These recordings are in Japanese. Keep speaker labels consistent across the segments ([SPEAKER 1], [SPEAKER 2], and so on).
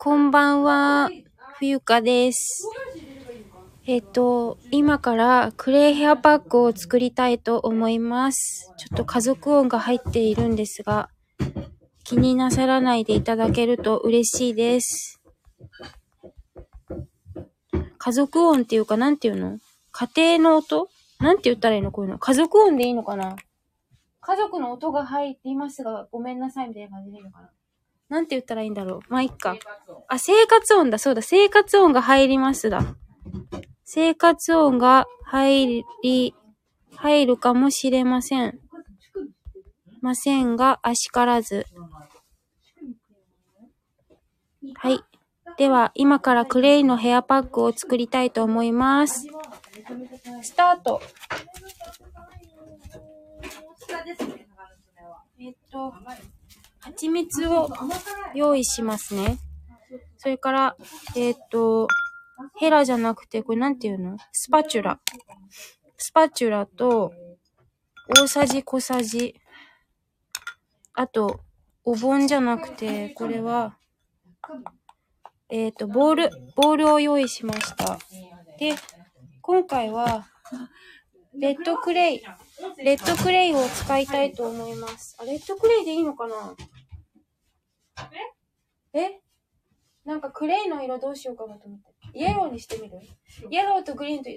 [SPEAKER 1] こんばんは。冬香です。えっ、と、今からクレイヘアパックを作りたいと思います。ちょっと家族音が入っているんですが、気になさらないでいただけると嬉しいです。家族音っていうか、なんていうの？家庭の音？なんて言ったらいいの？こういうの。家族音でいいのかな？家族の音が入っていますが、ごめんなさいみたいな感じでいいのかな？なんて言ったらいいんだろう。まあ、いっか。あ、生活音だ。そうだ。生活音が入りますだ。生活音が入り、入るかもしれません。ませんが、あしからず。はい。では、今からクレイのヘアパックを作りたいと思います。スタート。えっと、蜂蜜を用意しますね。それから、えっと、ヘラじゃなくて、これなんていうの？スパチュラ。スパチュラと、大さじ小さじ。あと、お盆じゃなくて、これは、えっ、と、ボール、ボールを用意しました。で、今回は、レッドクレイ、レッドクレイを使いたいと思います。あ、レッドクレイでいいのかな？え？え？なんかクレイの色どうしようかなと思って。イエローにしてみる？イエローとグリーンと、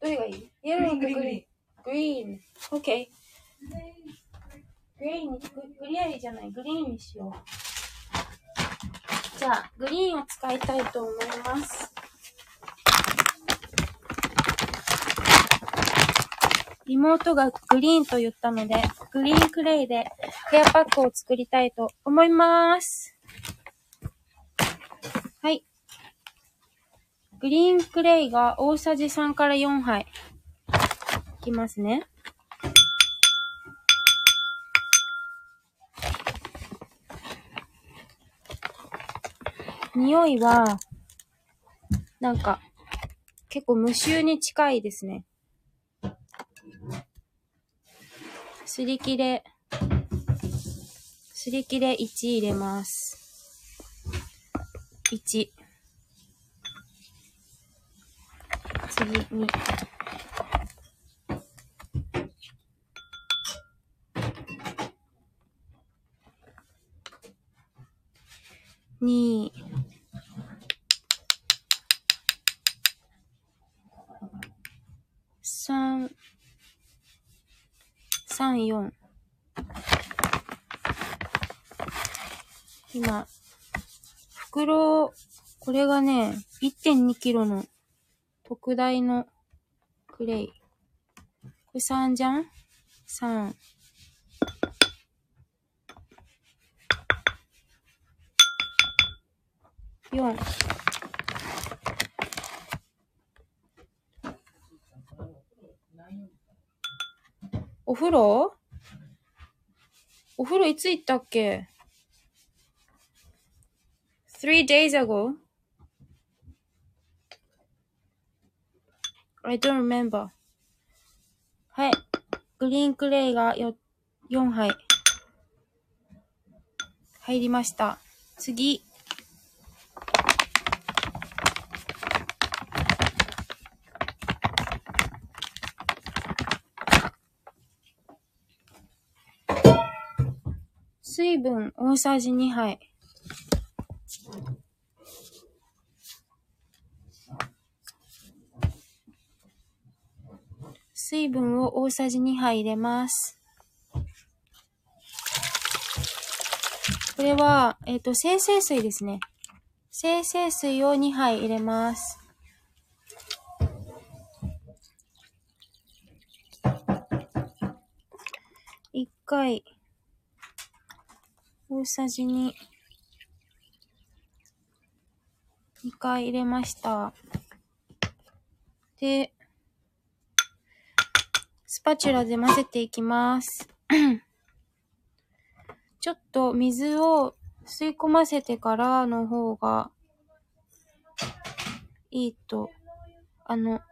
[SPEAKER 1] どれがいい？イエローとグリーン。グリーン。オッケー。グリーンに、グ、グリーンじゃない、グリーンにしよう。じゃあ、グリーンを使いたいと思います。妹がグリーンと言ったので、グリーンクレイでヘアパックを作りたいと思います。はい。グリーンクレイが大さじ3から4杯。いきますね。匂いは、なんか、結構無臭に近いですね。すり切れ、すり切れ1入れます。1。次2。2。3。4。今、袋、これがね、1.2キロの特大のクレイ。これ3じゃん ?3。4。お風呂？お風呂いつ行ったっけ ?three days ago? I don't remember. はい。グリーンクレイがよ4杯入りました。次。水分大さじ2杯。水分を大さじ2杯入れます。これは、えっ、と、生成水ですね。生成水を2杯入れます。1回、大さじ2、2回入れました。で、スパチュラで混ぜていきます。ちょっと水を吸い込ませてからの方がいいと、あの、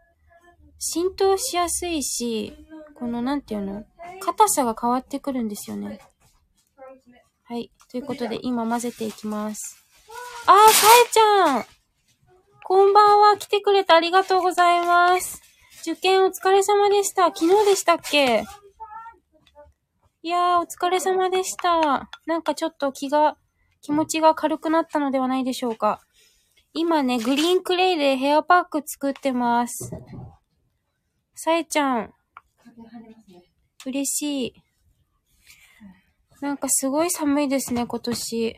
[SPEAKER 1] 浸透しやすいし、このなんていうの硬さが変わってくるんですよね。はい。ということで今混ぜていきます。あー、さえちゃん。こんばんは。来てくれてありがとうございます。受験お疲れ様でした。昨日でしたっけ？いやー、お疲れ様でした。なんかちょっと気が、気持ちが軽くなったのではないでしょうか。今ね、グリーンクレイでヘアパック作ってます。さえちゃん。嬉しい。なんかすごい寒いですね、今年。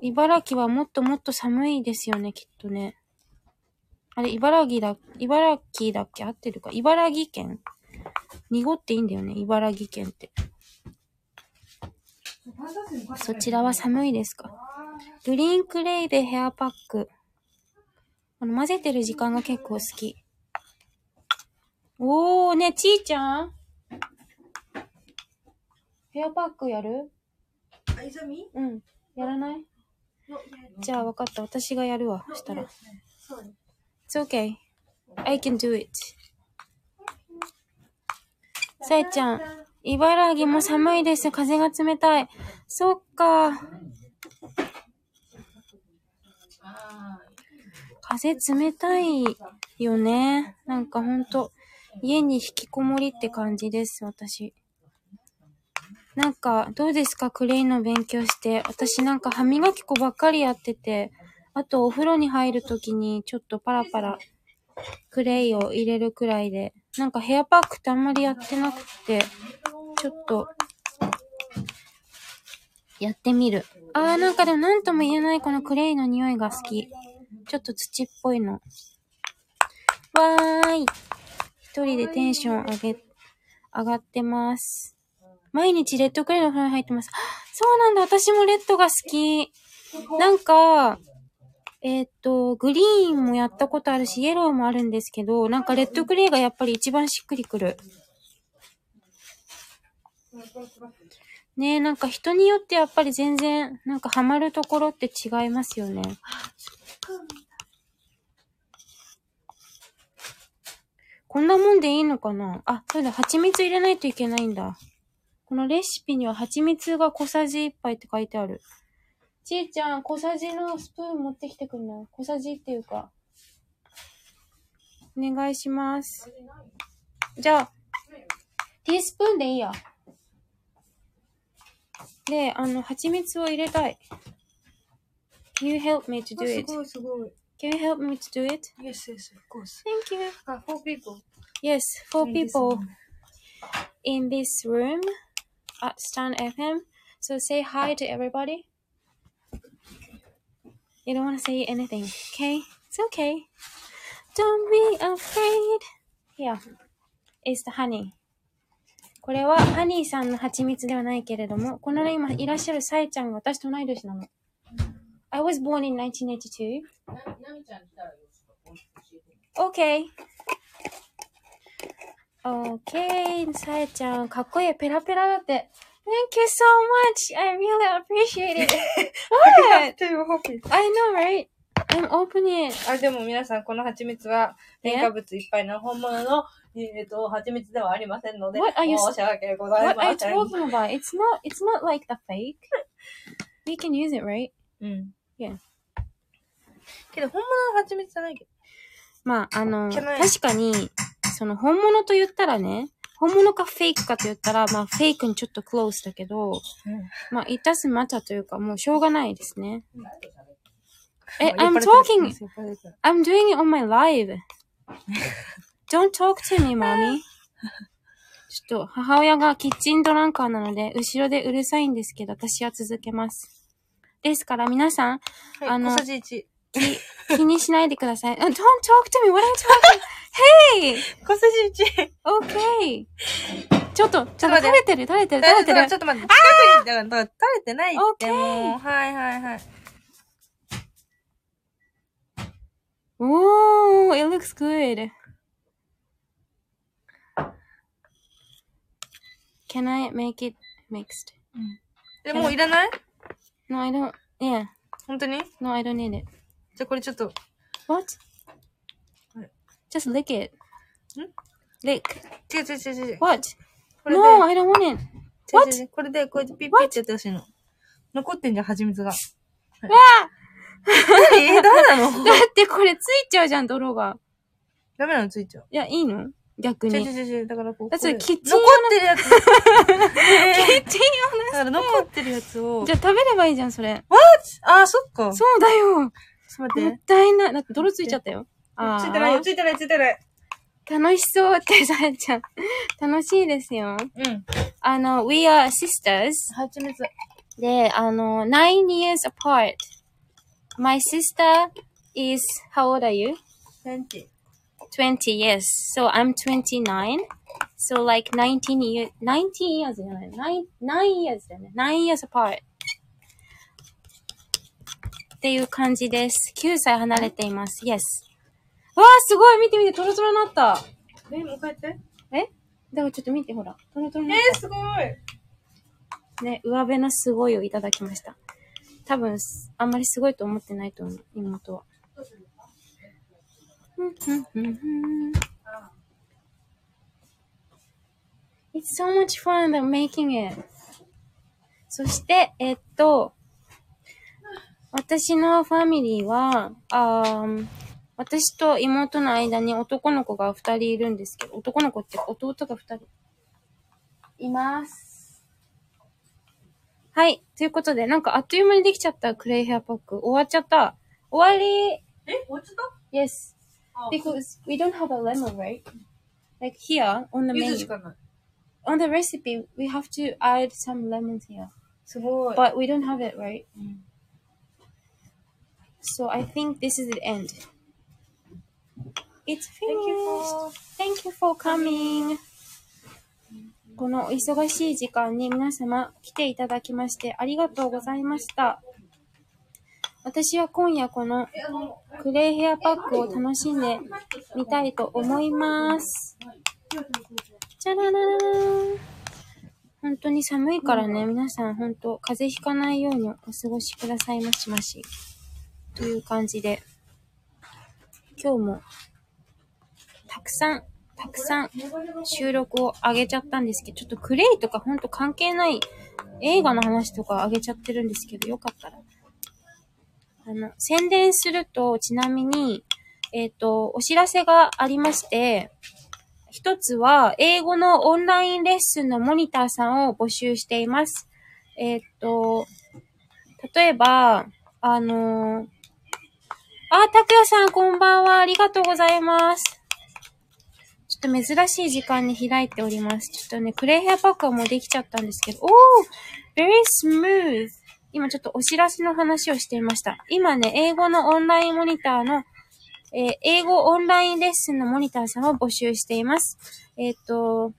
[SPEAKER 1] 茨城はもっともっと寒いですよね、きっとね。あれ、茨城だ、茨城だっけ？合ってるか？茨城県？濁っていいんだよね、茨城県って。そちらは寒いですか？グリーンクレイでヘアパック。この混ぜてる時間が結構好き。おー、ね、ちーちゃんヘアパックやる？
[SPEAKER 2] あ、イザミ
[SPEAKER 1] うん。やらない？じゃあ分かった。私がやるわ。そしたら。
[SPEAKER 2] そうね。
[SPEAKER 1] It's okay. I can do it. さえちゃん、茨城も寒いです。風が冷たい。そっか。風冷たいよね。なんかほんと、家に引きこもりって感じです、私。なんか、どうですか？クレイの勉強して。私なんか歯磨き粉ばっかりやってて、あとお風呂に入るときにちょっとパラパラクレイを入れるくらいで、なんかヘアパックってあんまりやってなくて、ちょっと、やってみる。あーなんかでもなんとも言えないこのクレイの匂いが好き。ちょっと土っぽいの。わーい。一人でテンション上げ、上がってます。毎日レッドクレイの風呂に入ってます。そうなんだ。私もレッドが好き。なんか、えーっと、グリーンもやったことあるし、イエローもあるんですけど、なんかレッドクレイがやっぱり一番しっくりくる。ねえ、なんか人によってやっぱり全然、なんかハマるところって違いますよね。こんなもんでいいのかな？あ、そうだ、蜂蜜入れないといけないんだ。このレシピには蜂蜜が小さじ1杯って書いてある。ちーちゃん、小さじのスプーン持ってきてくんない小さじっていうか。お願いします。じゃあ、ティースプーンでいいや。で、あの、蜂蜜を入れたい。Can you help me to do
[SPEAKER 2] す
[SPEAKER 1] it?
[SPEAKER 2] ごいすごい。
[SPEAKER 1] Can you help me to do it?
[SPEAKER 2] Yes, yes, of course.
[SPEAKER 1] Thank you.
[SPEAKER 2] あ、four people.
[SPEAKER 1] Yes, four people in this room at Stan FM. So say hi to everybody. You don't want to say anything, okay? It's okay. Don't be afraid. Here is the honey. これはハニーさんの蜂蜜ではないけれども、このね、今いらっしゃるサイちゃんが私と同い年なの。I was born in 1982. Okay. Okay, さえちゃん、かっこいい。ペラペラだって。Thank you so much. I really appreciate it. What? I know, right? I'm opening it.
[SPEAKER 2] あ、でも皆さん、この蜂蜜は、添加物いっぱいの本物の、えっと、蜂蜜ではありませんので、
[SPEAKER 1] What are you-
[SPEAKER 2] 申し訳ござい
[SPEAKER 1] What are you
[SPEAKER 2] ません。
[SPEAKER 1] talking about? It's not, it's not like the fake. We can use it, right?
[SPEAKER 2] うん。
[SPEAKER 1] Yeah.
[SPEAKER 2] けど、本物の蜂蜜じゃないけど。
[SPEAKER 1] まあ、あの、確かに、その本物と言ったらね、本物かフェイクかと言ったら、まあ、フェイクにちょっとクロースだけど、まあ、it doesn't matter というか、もうしょうがないですね。え、I'm talking, I'm doing it on my live. Don't talk to me, mommy. ちょっと、母親がキッチンドランカーなので、後ろでうるさいんですけど、私は続けます。ですから、皆さん、あ
[SPEAKER 2] あの、
[SPEAKER 1] の
[SPEAKER 2] 小さじ1。
[SPEAKER 1] 気気にしないでください。Uh, Don't talk to me! What are you talking? Hey!
[SPEAKER 2] 小さじ1。
[SPEAKER 1] Okay! ちょっと、ちょっと
[SPEAKER 2] ちょっと待って
[SPEAKER 1] 垂れてる、垂れてる、垂れてる。
[SPEAKER 2] ちょっと待って、近くに、だから、垂れてないって、もう。はいはいはい。
[SPEAKER 1] Oh, it looks good. Can I make it mixed?
[SPEAKER 2] で、もういらない
[SPEAKER 1] No, I don't. Yeah.
[SPEAKER 2] 本当に
[SPEAKER 1] No, I don't need it.
[SPEAKER 2] じゃあこれちょっと、
[SPEAKER 1] What?
[SPEAKER 2] はい
[SPEAKER 1] Just lick it.
[SPEAKER 2] ん
[SPEAKER 1] ？Lick.
[SPEAKER 2] 違う違う違う違う。
[SPEAKER 1] What? No, I don't want it.
[SPEAKER 2] 違う違う違うこれでこうやってピッピッってやってほしいの。残ってんじゃん、蜂蜜が。
[SPEAKER 1] わあ
[SPEAKER 2] え、ダメなの？
[SPEAKER 1] だってこれついちゃうじゃん、泥が。
[SPEAKER 2] ダメなのついちゃう。
[SPEAKER 1] いや、いいの？逆に。
[SPEAKER 2] ちょちょちょ、だからこう。
[SPEAKER 1] だってキッチン用
[SPEAKER 2] 残ってるやつ。キッ
[SPEAKER 1] チン
[SPEAKER 2] だから残ってるやつを。
[SPEAKER 1] じゃあ食べればいいじゃん、それ。
[SPEAKER 2] あー、そっか。
[SPEAKER 1] そうだよ。
[SPEAKER 2] っと待
[SPEAKER 1] もっ
[SPEAKER 2] って。
[SPEAKER 1] たいない。だって泥ついちゃったよ。あ
[SPEAKER 2] ついてないよ、
[SPEAKER 1] あ。
[SPEAKER 2] ついてない、ついてない。
[SPEAKER 1] 楽しそうってさえちゃん。楽しいですよ。
[SPEAKER 2] うん。
[SPEAKER 1] あの、we are sisters.
[SPEAKER 2] 蜂蜜。
[SPEAKER 1] で、あの、nine years apart. My sister is, how old are you?
[SPEAKER 2] 20。
[SPEAKER 1] 20 years. So I'm 29. So like 19 years, 19 years じゃない 9, 9 years だよね。9 years apart. っていう感じです。9歳離れています。Yes. わあ、すごい見て見て、トロトロになった。
[SPEAKER 2] え、もう一回やって？
[SPEAKER 1] え？だからちょっと見て、ほら。トロトロになっ
[SPEAKER 2] えー、すごい。
[SPEAKER 1] た。ね、上辺のすごいをいただきました。多分、あんまりすごいと思ってないと思う、妹は。It's so much fun that making it. そして、えっと、私のファミリーは、あー私と妹の間に男の子が二人いるんですけど、男の子って弟が二人います。はい。ということで、なんかあっという間にできちゃったクレイヘアパック。終わっちゃった。終わり
[SPEAKER 2] え、終わっちゃった
[SPEAKER 1] !Yes. Because we don't have a lemon, right? Like here, on the menu. On the recipe, we have to add some lemons here.
[SPEAKER 2] すごい。
[SPEAKER 1] But we don't have it, right? So I think this is the end. It's
[SPEAKER 2] Thank you
[SPEAKER 1] finished. Thank you for coming. このお忙しい時間に皆様来ていただきましてありがとうございました。私は今夜このクレイヘアパックを楽しんでみたいと思います。じゃららら本当に寒いからね、皆さん本当風邪ひかないようにお過ごしくださいましまし。という感じで、今日もたくさん、たくさん収録を上げちゃったんですけど、ちょっとクレイとかほんと関係ない映画の話とか上げちゃってるんですけど、よかったら。あの、宣伝すると、ちなみに、えっ、と、お知らせがありまして、一つは、英語のオンラインレッスンのモニターさんを募集しています。えっ、と、例えば、あのあ、たくやさんこんばんは。ありがとうございます。ちょっと珍しい時間に開いております。ちょっとね、クレイヘアパックはもうできちゃったんですけど、おー !very smooth! 今ちょっとお知らせの話をしていました。今ね、英語のオンラインモニターの、えー英語オンラインレッスンのモニターさんを募集しています。えっ、と、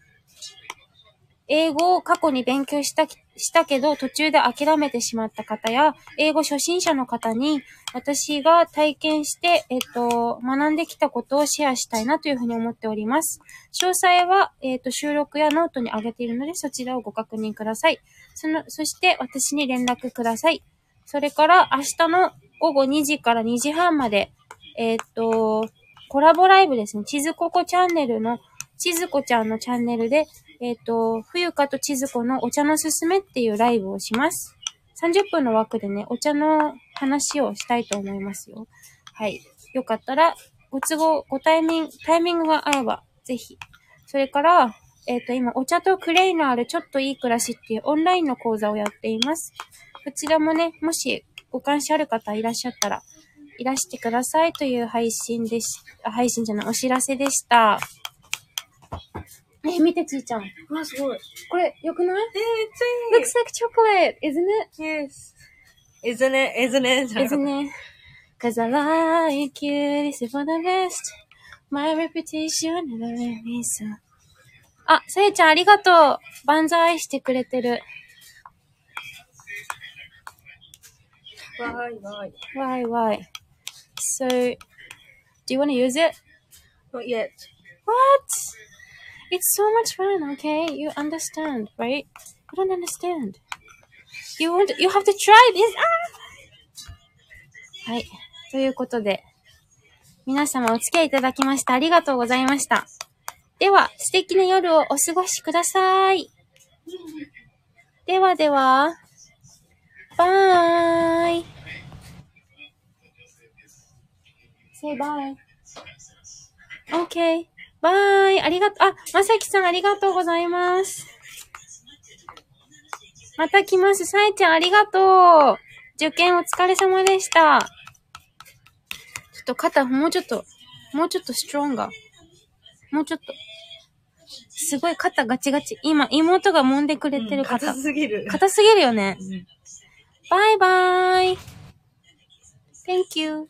[SPEAKER 1] 英語を過去に勉強したき、したけど途中で諦めてしまった方や、英語初心者の方に、私が体験して、えっ、と、学んできたことをシェアしたいなというふうに思っております。詳細は、えっ、と、収録やノートに上げているので、そちらをご確認ください。その、そして私に連絡ください。それから、明日の午後2時から2時半まで、えっ、と、コラボライブですね。地図ココチャンネルの、地図コちゃんのチャンネルで、えっ、と、冬香と地図子のお茶のすすめっていうライブをします。30分の枠でね、お茶の話をしたいと思いますよ。はい。よかったら、ご都合、ごタイミング、タイミングが合えば、ぜひ。それから、えっ、と、今、お茶とクレイのあるちょっといい暮らしっていうオンラインの講座をやっています。こちらもね、もしご関心ある方いらっしゃったら、いらしてくださいという配信でし、配信じゃない、お知らせでした。え、見て、ちーちゃん。
[SPEAKER 2] うわ、すごい。
[SPEAKER 1] これ、よくない
[SPEAKER 2] えー、めっ
[SPEAKER 1] ?looks like chocolate, isn't it?
[SPEAKER 2] ちゃいい。Yes. Isn't it? Isn't it? じゃなかった
[SPEAKER 1] Isn't it? Cause I like you, this is for the best. My reputation never let me so. あ、さやちゃんありがとう。万歳してくれてる。
[SPEAKER 2] わーいわーい。
[SPEAKER 1] Why, why? So, do you want to use it?
[SPEAKER 2] Not yet.
[SPEAKER 1] What? It's so much fun, okay? You understand, right? You don't understand. You want, you have to try this! あはい。ということで、皆様お付き合いいただきましてありがとうございました。では、素敵な夜をお過ごしください。ではでは、バイ say bye. Okay. Bye. ありがとう、あ、まさきさんありがとうございます。また来ます。さえちゃんありがとう。受験お疲れ様でした。ちょっと肩、もうちょっと、もうちょっとストロンガー。もうちょっと。すごい肩ガチガチ。今、妹が揉んでくれてる肩。
[SPEAKER 2] 硬すぎる。
[SPEAKER 1] 硬すぎるよね。
[SPEAKER 2] うん
[SPEAKER 1] バイバイ。Thank you.